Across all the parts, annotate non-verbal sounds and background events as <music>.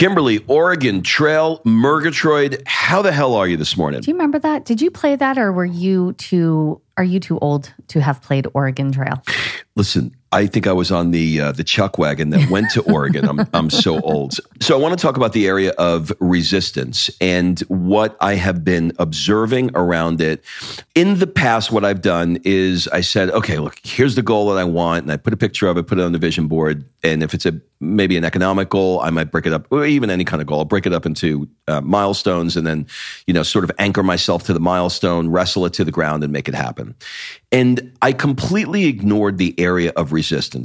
Kimberly, Oregon Trail, Murgatroyd. How the hell are you this morning? Do you remember that? Did you play that or were you too are you too old to have played Oregon Trail? Listen, I think I was on the uh, the chuck wagon that went to <laughs> Oregon. I'm I'm so old. So I want to talk about the area of resistance and what I have been observing around it. In the past, what I've done is I said, okay, look, here's the goal that I want, and I put a picture of it, put it on the vision board, and if it's a maybe an economic goal, I might break it up, or even any kind of goal, I'll break it up into uh, milestones, and then you know sort of anchor myself to the milestone, wrestle it to the ground, and make it happen. And I completely ignored the area of resistance.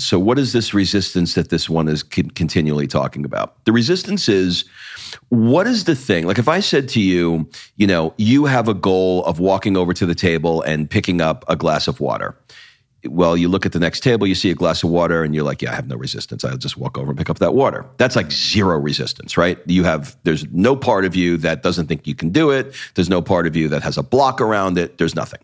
So, what is this resistance that this one is continually talking about? The resistance is what is the thing? Like, if I said to you, you know, you have a goal of walking over to the table and picking up a glass of water. Well, you look at the next table, you see a glass of water, and you're like, yeah, I have no resistance. I'll just walk over and pick up that water. That's like zero resistance, right? You have, there's no part of you that doesn't think you can do it. There's no part of you that has a block around it. There's nothing.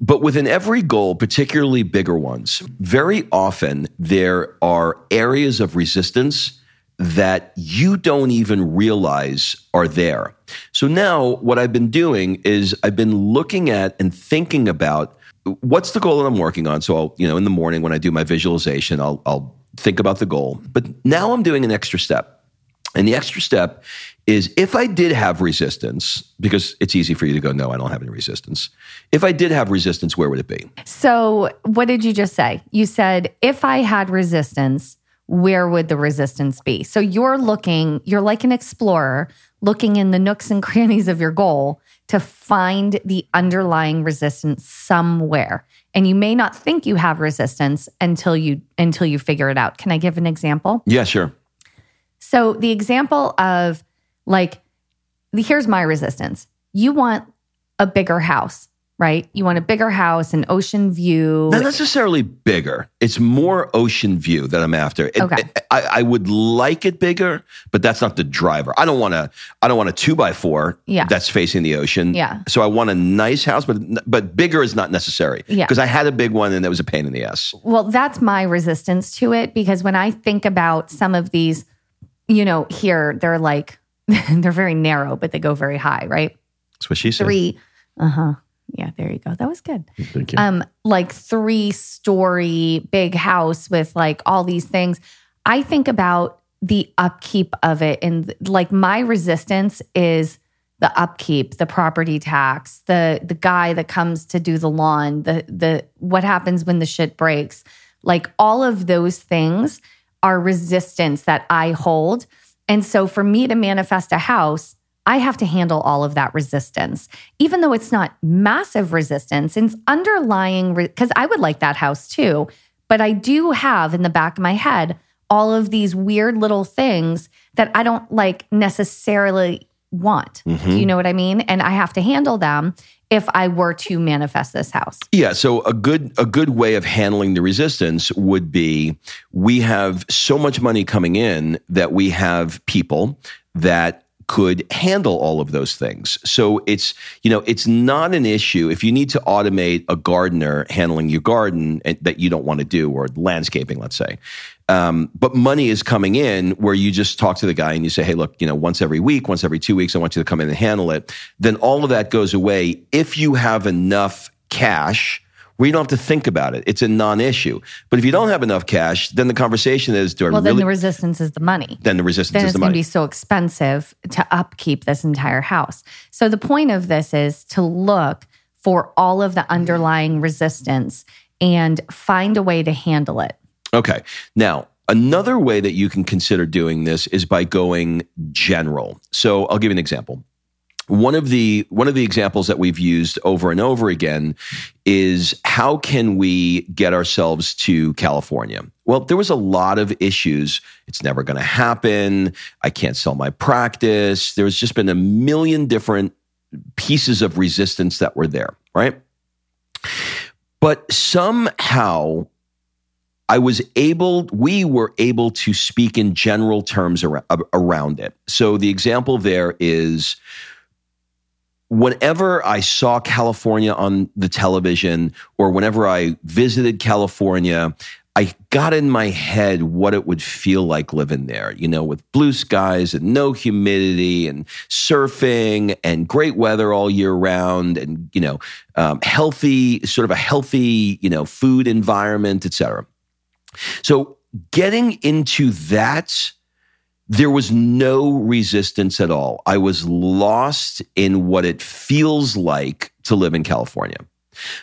But within every goal, particularly bigger ones, very often there are areas of resistance that you don't even realize are there. So now what I've been doing is I've been looking at and thinking about what's the goal that I'm working on. So I'll, you know, in the morning when I do my visualization, I'll, I'll think about the goal. But now I'm doing an extra step. And the extra step is if I did have resistance, because it's easy for you to go, no, I don't have any resistance. If I did have resistance, where would it be? So, what did you just say? You said, if I had resistance, where would the resistance be? So, you're looking, you're like an explorer looking in the nooks and crannies of your goal to find the underlying resistance somewhere. And you may not think you have resistance until you until you figure it out. Can I give an example? Yeah, sure. So the example of like, here's my resistance. You want a bigger house, right? You want a bigger house, an ocean view. Not necessarily bigger. It's more ocean view that I'm after. It, okay. It, I, I, would like it bigger, but that's not the driver. I don't want to. I don't want a two by four. Yeah. That's facing the ocean. Yeah. So I want a nice house, but but bigger is not necessary. Yeah. Because I had a big one and it was a pain in the ass. Well, that's my resistance to it because when I think about some of these, you know, here they're like <laughs> they're very narrow, but they go very high, right? That's what she said. Three. Uh huh. Yeah, there you go. That was good. Thank you. Um, like three story big house with like all these things. I think about the upkeep of it, and like my resistance is the upkeep, the property tax, the the guy that comes to do the lawn, the the what happens when the shit breaks. Like all of those things are resistance that I hold and so for me to manifest a house, I have to handle all of that resistance, even though it's not massive resistance. It's underlying, because I would like that house too. But I do have in the back of my head all of these weird little things that I don't like necessarily want. Mm-hmm. Do you know what I mean? And I have to handle them if I were to manifest this house. Yeah, so a good a good way of handling the resistance would be we have so much money coming in that we have people that could handle all of those things. So it's, you know, it's not an issue if you need to automate a gardener handling your garden that you don't want to do or landscaping, let's say. Um, but money is coming in where you just talk to the guy and you say, Hey, look, you know, once every week, once every two weeks, I want you to come in and handle it. Then all of that goes away if you have enough cash where you don't have to think about it. It's a non-issue. But if you don't have enough cash, then the conversation is, do I well, really? then the resistance is the money. Then the resistance then is the money. Then it's going to be so expensive to upkeep this entire house. So the point of this is to look for all of the underlying resistance and find a way to handle it. Okay. Now, another way that you can consider doing this is by going general. So I'll give you an example one of the one of the examples that we've used over and over again is how can we get ourselves to California? Well, there was a lot of issues. It's never going to happen. I can't sell my practice. There's just been a million different pieces of resistance that were there, right? But somehow I was able, we were able to speak in general terms around it. So the example there is whenever I saw California on the television or whenever I visited California, I got in my head what it would feel like living there, you know, with blue skies and no humidity and surfing and great weather all year round and, you know, um, healthy, sort of a healthy, you know, food environment, etc. So getting into that there was no resistance at all. I was lost in what it feels like to live in California.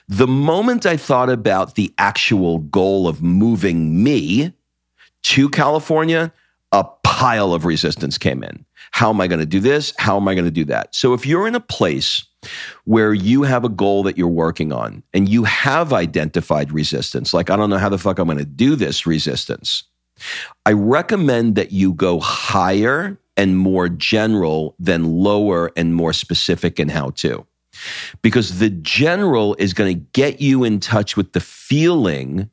The moment I thought about the actual goal of moving me to California, a pile of resistance came in. How am I going to do this? How am I going to do that? So if you're in a place where you have a goal that you're working on and you have identified resistance, like, I don't know how the fuck I'm going to do this resistance I recommend that you go higher and more general than lower and more specific in how to. Because the general is going to get you in touch with the feeling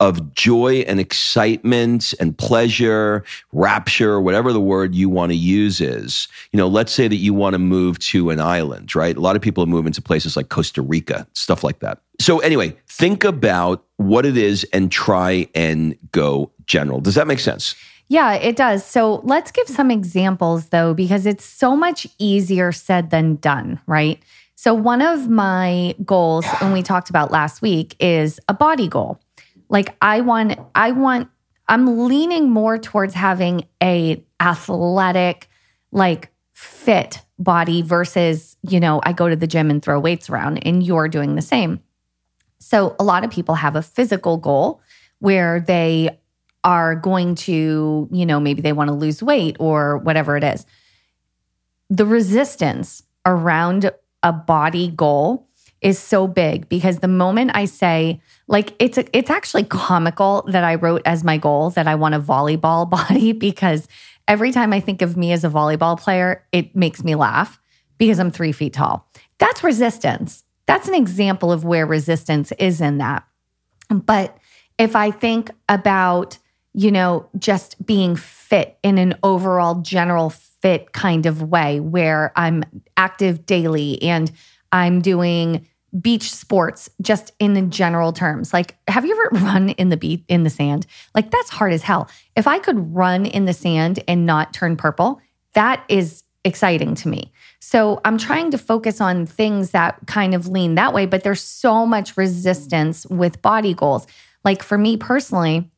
of joy and excitement and pleasure, rapture, whatever the word you want to use is. You know, let's say that you want to move to an island, right? A lot of people move into places like Costa Rica, stuff like that. So, anyway, think about what it is and try and go general. Does that make sense? Yeah, it does. So let's give some examples though, because it's so much easier said than done, right? So, one of my goals, and we talked about last week, is a body goal. Like, I want, I want, I'm leaning more towards having a athletic, like fit body versus, you know, I go to the gym and throw weights around and you're doing the same. So, a lot of people have a physical goal where they are going to, you know, maybe they want to lose weight or whatever it is. The resistance around a body goal is so big because the moment I say like it's a, it's actually comical that I wrote as my goal that I want a volleyball <laughs> body because every time I think of me as a volleyball player, it makes me laugh because I'm three feet tall. That's resistance. That's an example of where resistance is in that. But if I think about you know, just being fit in an overall general fit kind of way where I'm active daily and I'm doing beach sports just in the general terms. Like, have you ever <laughs> run in the beat in the sand? Like, that's hard as hell. If I could run in the sand and not turn purple, that is exciting to me. So I'm trying to focus on things that kind of lean that way, but there's so much resistance with body goals. Like for me personally,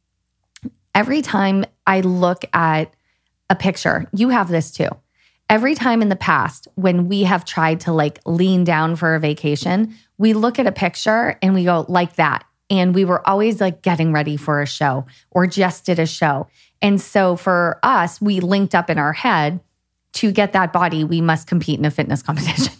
every time I look at a picture, you have this too. Every time in the past when we have tried to like lean down for a vacation, we look at a picture and we go like that. And we were always like getting ready for a show or just did a show. And so for us, we linked up in our head to get that body, we must compete in a fitness <laughs> competition.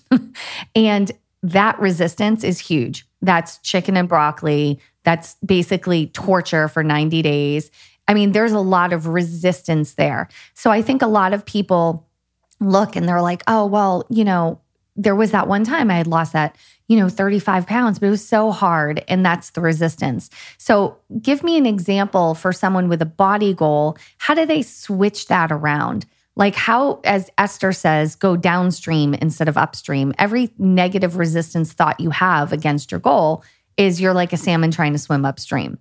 and that resistance is huge. That's chicken and broccoli. That's basically torture for 90 days. I mean, there's a lot of resistance there. So I think a lot of people look and they're like, oh, well, you know, there was that one time I had lost that, you know, 35 pounds, but it was so hard. And that's the resistance. So give me an example for someone with a body goal. How do they switch that around? Like, how, as Esther says, go downstream instead of upstream. Every negative resistance thought you have against your goal is you're like a salmon trying to swim upstream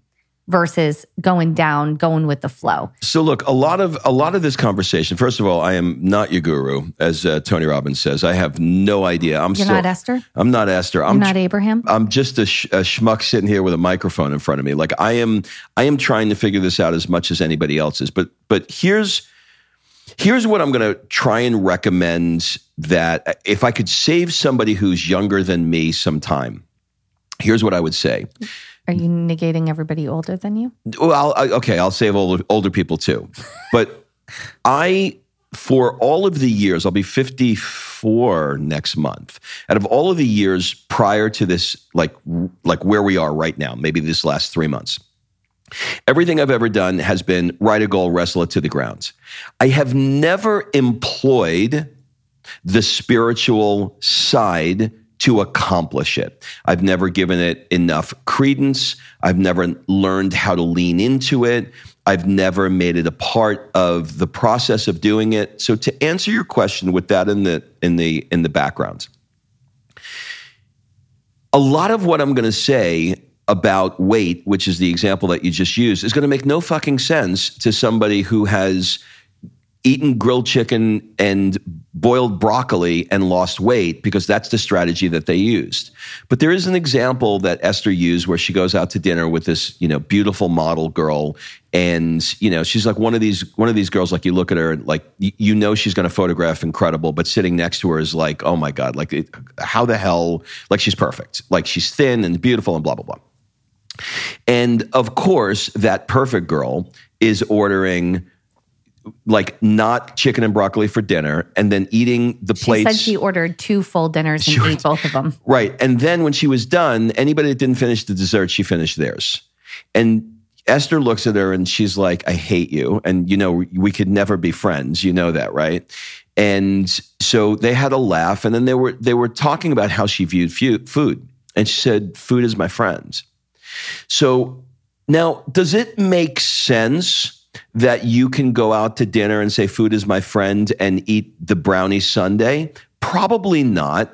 versus going down, going with the flow. So look, a lot of a lot of this conversation. First of all, I am not your guru, as uh, Tony Robbins says. I have no idea. I'm You're so, not Esther. I'm not Esther. I'm You're not Abraham. I'm just a, sh- a schmuck sitting here with a microphone in front of me. Like I am, I am trying to figure this out as much as anybody else is. But but here's here's what I'm going to try and recommend that if I could save somebody who's younger than me some time, here's what I would say. Are you negating everybody older than you? Well, I'll, okay, I'll save older, older people too. But I, for all of the years, I'll be 54 next month. Out of all of the years prior to this, like, like where we are right now, maybe this last three months, everything I've ever done has been write a goal, wrestle it to the ground. I have never employed the spiritual side to accomplish it. I've never given it enough credence. I've never learned how to lean into it. I've never made it a part of the process of doing it. So to answer your question with that in the in the in the background. A lot of what I'm going to say about weight, which is the example that you just used, is going to make no fucking sense to somebody who has eaten grilled chicken and boiled broccoli and lost weight because that's the strategy that they used. But there is an example that Esther used where she goes out to dinner with this, you know, beautiful model girl and, you know, she's like one of these one of these girls like you look at her and like you, know she's going to photograph incredible, but sitting next to her is like, "Oh my god, like how the hell like she's perfect. Like she's thin and beautiful and blah blah blah." And of course, that perfect girl is ordering like not chicken and broccoli for dinner and then eating the She plates. She said she ordered two full dinners and She- ate both of them. Right. And then when she was done, anybody that didn't finish the dessert, she finished theirs. And Esther looks at her and she's like, I hate you. And, you know, we could never be friends. You know that, right? And so they had a laugh and then they were, they were talking about how she viewed food. And she said, food is my friend. So now, does it make sense that you can go out to dinner and say, food is my friend and eat the brownie sundae? Probably not.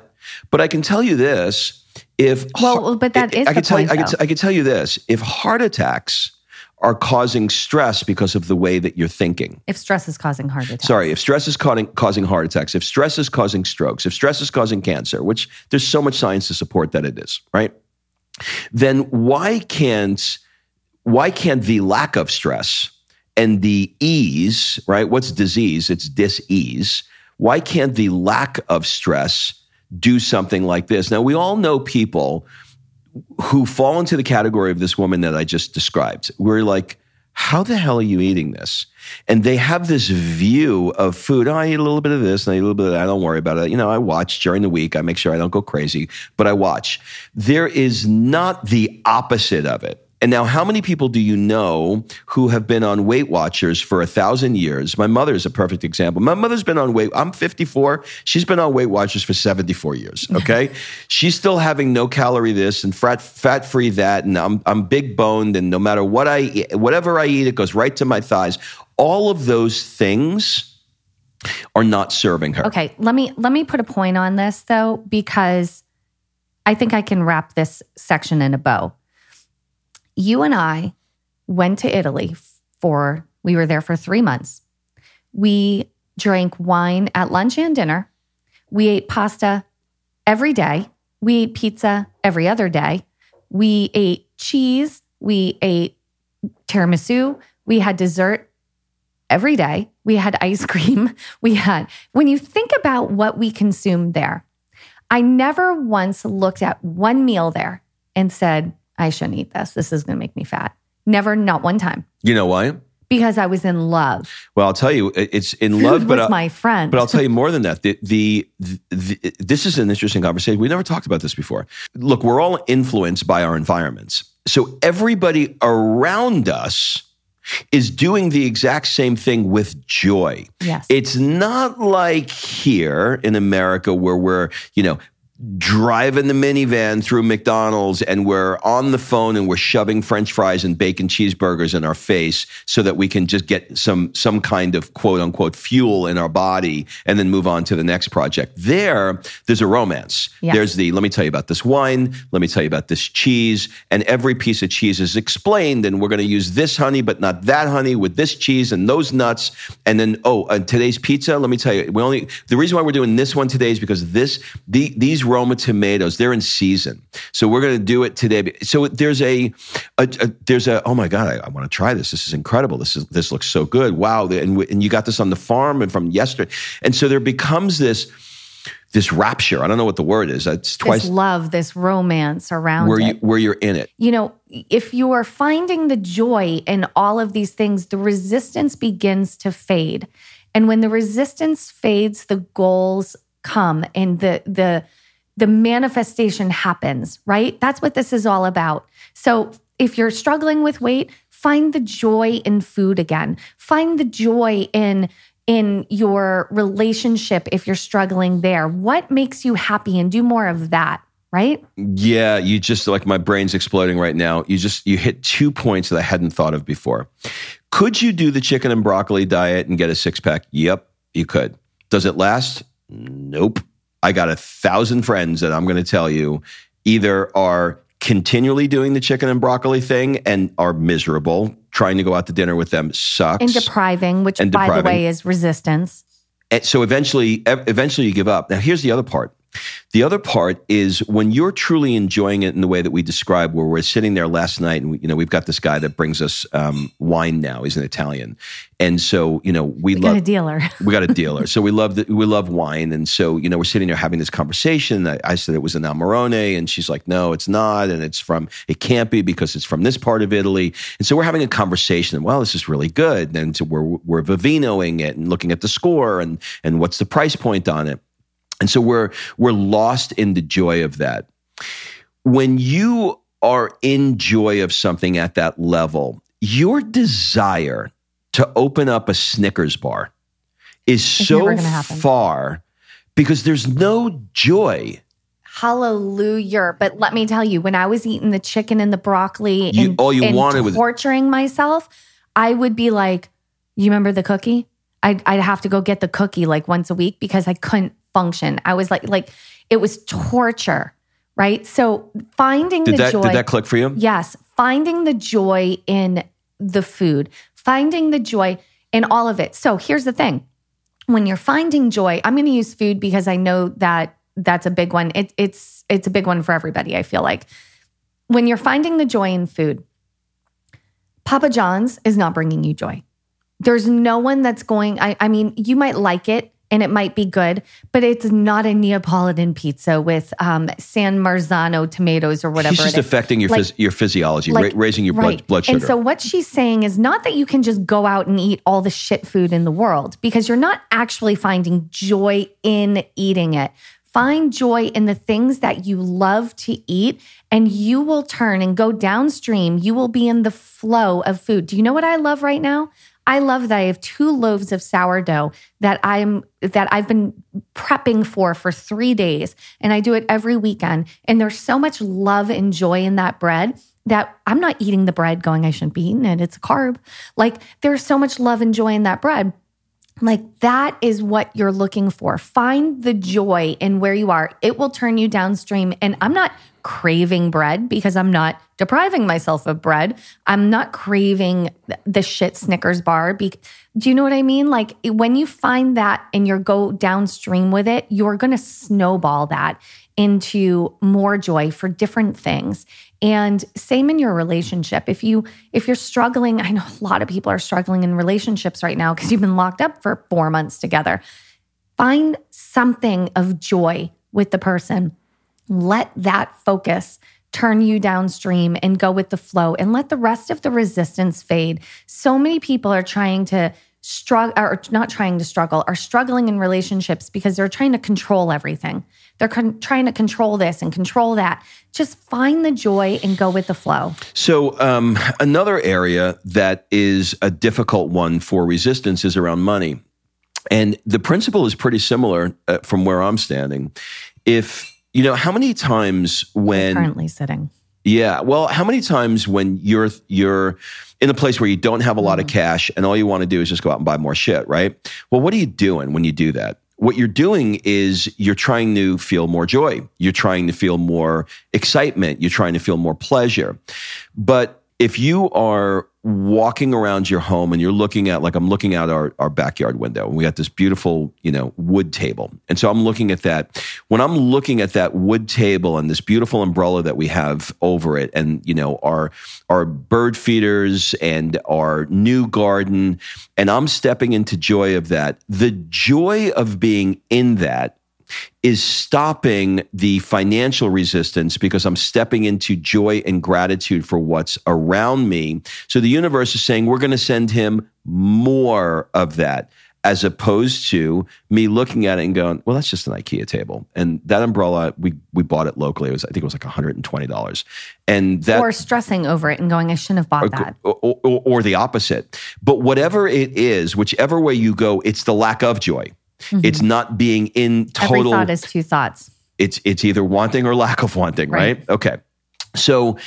But I can tell you this if Well, but that is I can tell you, I can. I can tell you this if heart attacks are causing stress because of the way that you're thinking. If stress is causing heart attacks. Sorry, if stress is causing, causing heart attacks, if stress is causing strokes, if stress is causing cancer, which there's so much science to support that it is, right? Then why can't why can't the lack of stress and the ease, right? What's disease? It's dis-ease. Why can't the lack of stress do something like this? Now we all know people who fall into the category of this woman that I just described. We're like, how the hell are you eating this? And they have this view of food. Oh, I eat a little bit of this and I eat a little bit of that. I don't worry about it. You know, I watch during the week. I make sure I don't go crazy, but I watch. There is not the opposite of it. And now, how many people do you know who have been on Weight Watchers for a thousand years? My mother is a perfect example. My mother's been on Weight. I'm 54. She's been on Weight Watchers for 74 years. <laughs> Okay, she's still having no calorie this and fat fat free that, and I'm I'm big boned, and no matter what I eat, whatever I eat, it goes right to my thighs. All of those things are not serving her. Okay, let me let me put a point on this though because I think I can wrap this section in a bow. You and I went to Italy for we were there for 3 months. We drank wine at lunch and dinner. We ate pasta every day. We ate pizza every other day. We ate cheese, we ate tiramisu, we had dessert every day. We had ice cream. <laughs> We had, when you think about what we consumed there, I never once looked at one meal there and said, I shouldn't eat this. This is going to make me fat. Never, not one time. You know why? because I was in love. Well, I'll tell you, it's in Food <laughs> love, but I'll- my friend. But I'll tell you more than that. The, the, the, this is an interesting conversation. We never talked about this before. Look, we're all influenced by our environments. So everybody around us is doing the exact same thing with joy. Yes. It's not like here in America where we're, you know, driving the minivan through McDonald's and we're on the phone and we're shoving french fries and bacon cheeseburgers in our face so that we can just get some some kind of quote unquote fuel in our body and then move on to the next project. There there's a romance. Yes. There's the let me tell you about this wine, let me tell you about this cheese and every piece of cheese is explained and we're going to use this honey but not that honey with this cheese and those nuts and then oh and today's pizza let me tell you we only the reason why we're doing this one today is because this the, these Roma tomatoes. They're in season. So we're going to do it today. So there's a, a, a there's a oh my god I, I want to try this. This is incredible. This is this looks so good. Wow. And, we- and you got this on the farm and from yesterday. And so there becomes this this rapture. I don't know what the word is. It's twice this love, this romance around where it. you where you're in it. You know, if you are finding the joy in all of these things, the resistance begins to fade. And when the resistance fades, the goals come and the the the manifestation happens, right? That's what this is all about. So, if you're struggling with weight, find the joy in food again. Find the joy in in your relationship if you're struggling there. What makes you happy and do more of that, right? Yeah, you just like my brain's exploding right now. You just you hit two points that I hadn't thought of before. Could you do the chicken and broccoli diet and get a six pack? Yep, you could. Does it last? Nope. I got a thousand friends that I'm going to tell you either are continually doing the chicken and broccoli thing and are miserable. Trying to go out to dinner with them sucks. And depriving, which And by the way is resistance. And so eventually, eventually you give up. Now, here's the other part. The other part is when you're truly enjoying it in the way that we describe, where we're sitting there last night, and we, you know we've got this guy that brings us um, wine now. He's an Italian, and so you know we Got a love dealer. <laughs> we got a dealer, so we love the, we love wine, and so you know we're sitting there having this conversation. I, I said it was an Amarone, and she's like, no, it's not, and it's from it can't be because it's from this part of Italy, and so we're having a conversation. And well, this is really good, and so we're we're vivinoing it and looking at the score and and what's the price point on it, and so we're we're lost in the joy of that. When you are in joy of something at that level, your desire to open up a Snickers bar is so gonna happen. far because there's no joy. Hallelujah. But let me tell you, when I was eating the chicken and the broccoli You- and, all you and wanted was- torturing myself, I would be like, You remember the cookie? I'd, I'd have to go get the cookie like once a week because I couldn't function. I was like, like it was torture, right? So finding Did the that joy. did that click for you? Yes, finding the joy in the food, finding the joy in all of it. So here's the thing when you're finding joy, I'm going to use food because I know that that's a big one. It, it's it's a big one for everybody. I feel like when you're finding the joy in food, Papa John's is not bringing you joy. There's no one that's going. I, I mean, you might like it and it might be good, but it's not a Neapolitan pizza with um, San Marzano tomatoes or whatever. She's just it is. affecting your Like- phys- your physiology, like- ra- raising your right. blood blood sugar. And so what she's saying is not that you can just go out and eat all the shit food in the world because you're not actually finding joy in eating it. Find joy in the things that you love to eat and you will turn and go downstream. You will be in the flow of food. Do you know what I love right now? I love that I have two loaves of sourdough that I'm that I've been prepping for for 3 days and I do it every weekend and there's so much love and joy in that bread that I'm not eating the bread going I shouldn't be eating it it's a carb like there's so much love and joy in that bread like that is what you're looking for. Find the joy in where you are. It will turn you downstream. And I'm not craving bread because I'm not depriving myself of bread. I'm not craving the shit Snickers bar. Be- Do you know what I mean? Like when you find that and you go downstream with it, you're going to snowball that into more joy for different things. And same in your relationship. If you if you're struggling, I know a lot of people are struggling in relationships right now because you've been locked up for 4 months together. Find something of joy with the person. Let that focus turn you downstream and go with the flow and let the rest of the resistance fade. So many people are trying to struggle or not trying to struggle are struggling in relationships because they're trying to control everything. They're con- trying to control this and control that. Just find the joy and go with the flow. So, um, another area that is a difficult one for resistance is around money. And the principle is pretty similar uh, from where I'm standing. If, you know, how many times when. Currently sitting. Yeah. Well, how many times when you're you're in a place where you don't have a lot of Mm. cash and all you want to do is just go out and buy more shit, right? Well, what are you doing when you do that? What you're doing is you're trying to feel more joy. You're trying to feel more excitement. You're trying to feel more pleasure. But if you are walking around your home and you're looking at like I'm looking out our, our backyard window and we got this beautiful, you know, wood table. And so I'm looking at that. When I'm looking at that wood table and this beautiful umbrella that we have over it and, you know, our our bird feeders and our new garden and I'm stepping into joy of that. The joy of being in that is stopping the financial resistance because I'm stepping into joy and gratitude for what's around me. So the universe is saying, we're going to send him more of that. As opposed to me looking at it and going, well, that's just an IKEA table, and that umbrella we we bought it locally. It was I think it was like one hundred and twenty dollars, and that or stressing over it and going, I shouldn't have bought that. or, or, or the opposite. But whatever it is, whichever way you go, it's the lack of joy. It's mm-hmm. not being in total. Every thought is two thoughts. it's it's either wanting or lack of wanting, right? Right. Okay. So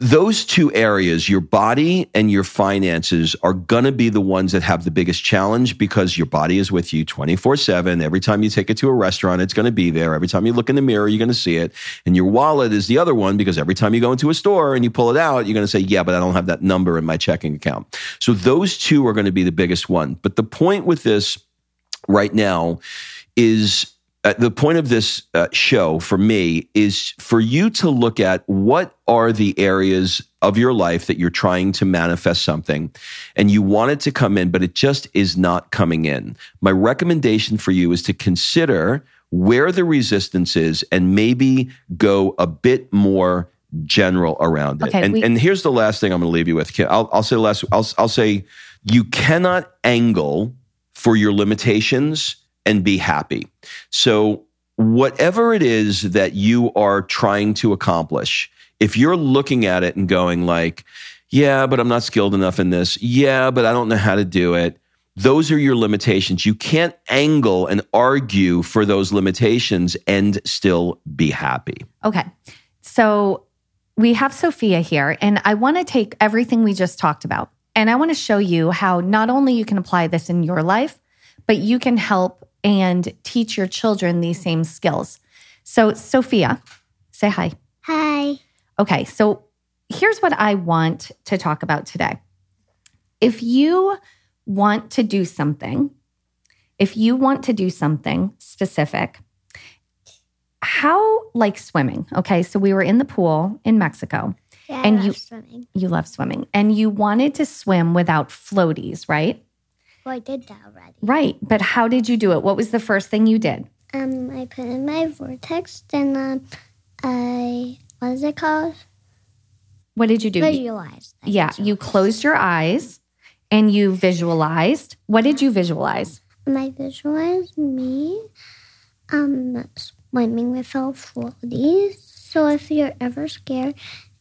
those two areas, your body and your finances, are going to be the ones that have the biggest challenge because your body is with you 24 7. Every time you take it to a restaurant, it's going to be there. Every time you look in the mirror, you're going to see it. And your wallet is the other one because every time you go into a store and you pull it out, you're going to say, Yeah, but I don't have that number in my checking account. So those two are going to be the biggest one. But the point with this right now is uh, the point of this uh, show for me is for you to look at what are the areas of your life that you're trying to manifest something and you want it to come in, but it just is not coming in. My recommendation for you is to consider where the resistance is and maybe go a bit more general around it. Okay, and, we- and here's the last thing I'm going to leave you with. I'll, I'll say the last. I'll, I'll say you cannot angle for your limitations and be happy. So, whatever it is that you are trying to accomplish, if you're looking at it and going like, yeah, but I'm not skilled enough in this. Yeah, but I don't know how to do it. Those are your limitations. You can't angle and argue for those limitations and still be happy. Okay. So we have Sophia here, and I want to take everything we just talked about and I want to show you how not only you can apply this in your life, but you can help and teach your children these same skills. So, Sophia, say hi. Hi. Okay. So, here's what I want to talk about today. If you want to do something, if you want to do something specific, how like swimming? Okay. So, we were in the pool in Mexico. Yeah, And you- love swimming. You love swimming and you wanted to swim without floaties, right? Well, I did that already. Right. But how did you do it? What was the first thing you did? Um, I put in my vortex, and um, I what is it called? What did you do? Visualize. I yeah. You closed your eyes and you visualized. What did you visualize? Um, I visualized me um swimming without floaties. So if you're ever scared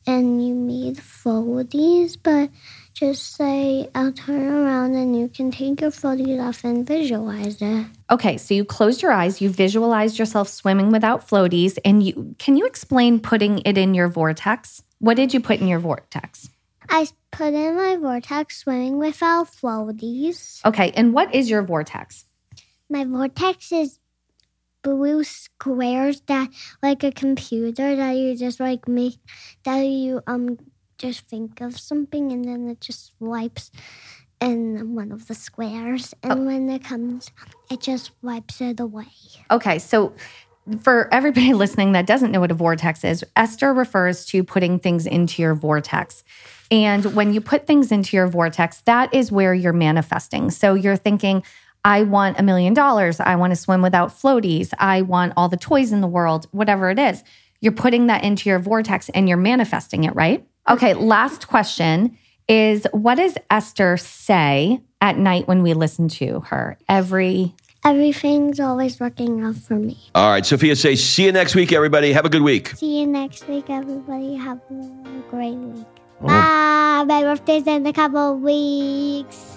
and you need floaties, but just say I'll turn around and you can take your floaties off and visualize it. Okay, so you closed your eyes, you visualized yourself swimming without floaties, and you can you explain putting it in your vortex? What did you put in your vortex? I put in my vortex swimming without floaties. Okay, and what is your vortex? My vortex is blue squares that like a computer that you just like make that you um just think of something and then it just wipes in one of the squares and when it comes it just wipes it away. Okay, so for everybody <laughs> listening that doesn't know what a vortex is, Esther refers to putting things into your vortex. And when you put things into your vortex, that is where you're manifesting. So you're thinking, I want a million dollars. I want to swim without floaties. I want all the toys in the world, whatever it is. you're putting that into your vortex and you're manifesting it, right? Okay, last question is what does Esther say at night when we listen to her every Everything's always working out for me. All right, Sophia says, see you next week, everybody. Have a good week. See you next week, everybody. Have a great week. Oh. Bye. My birthday's in a couple of weeks.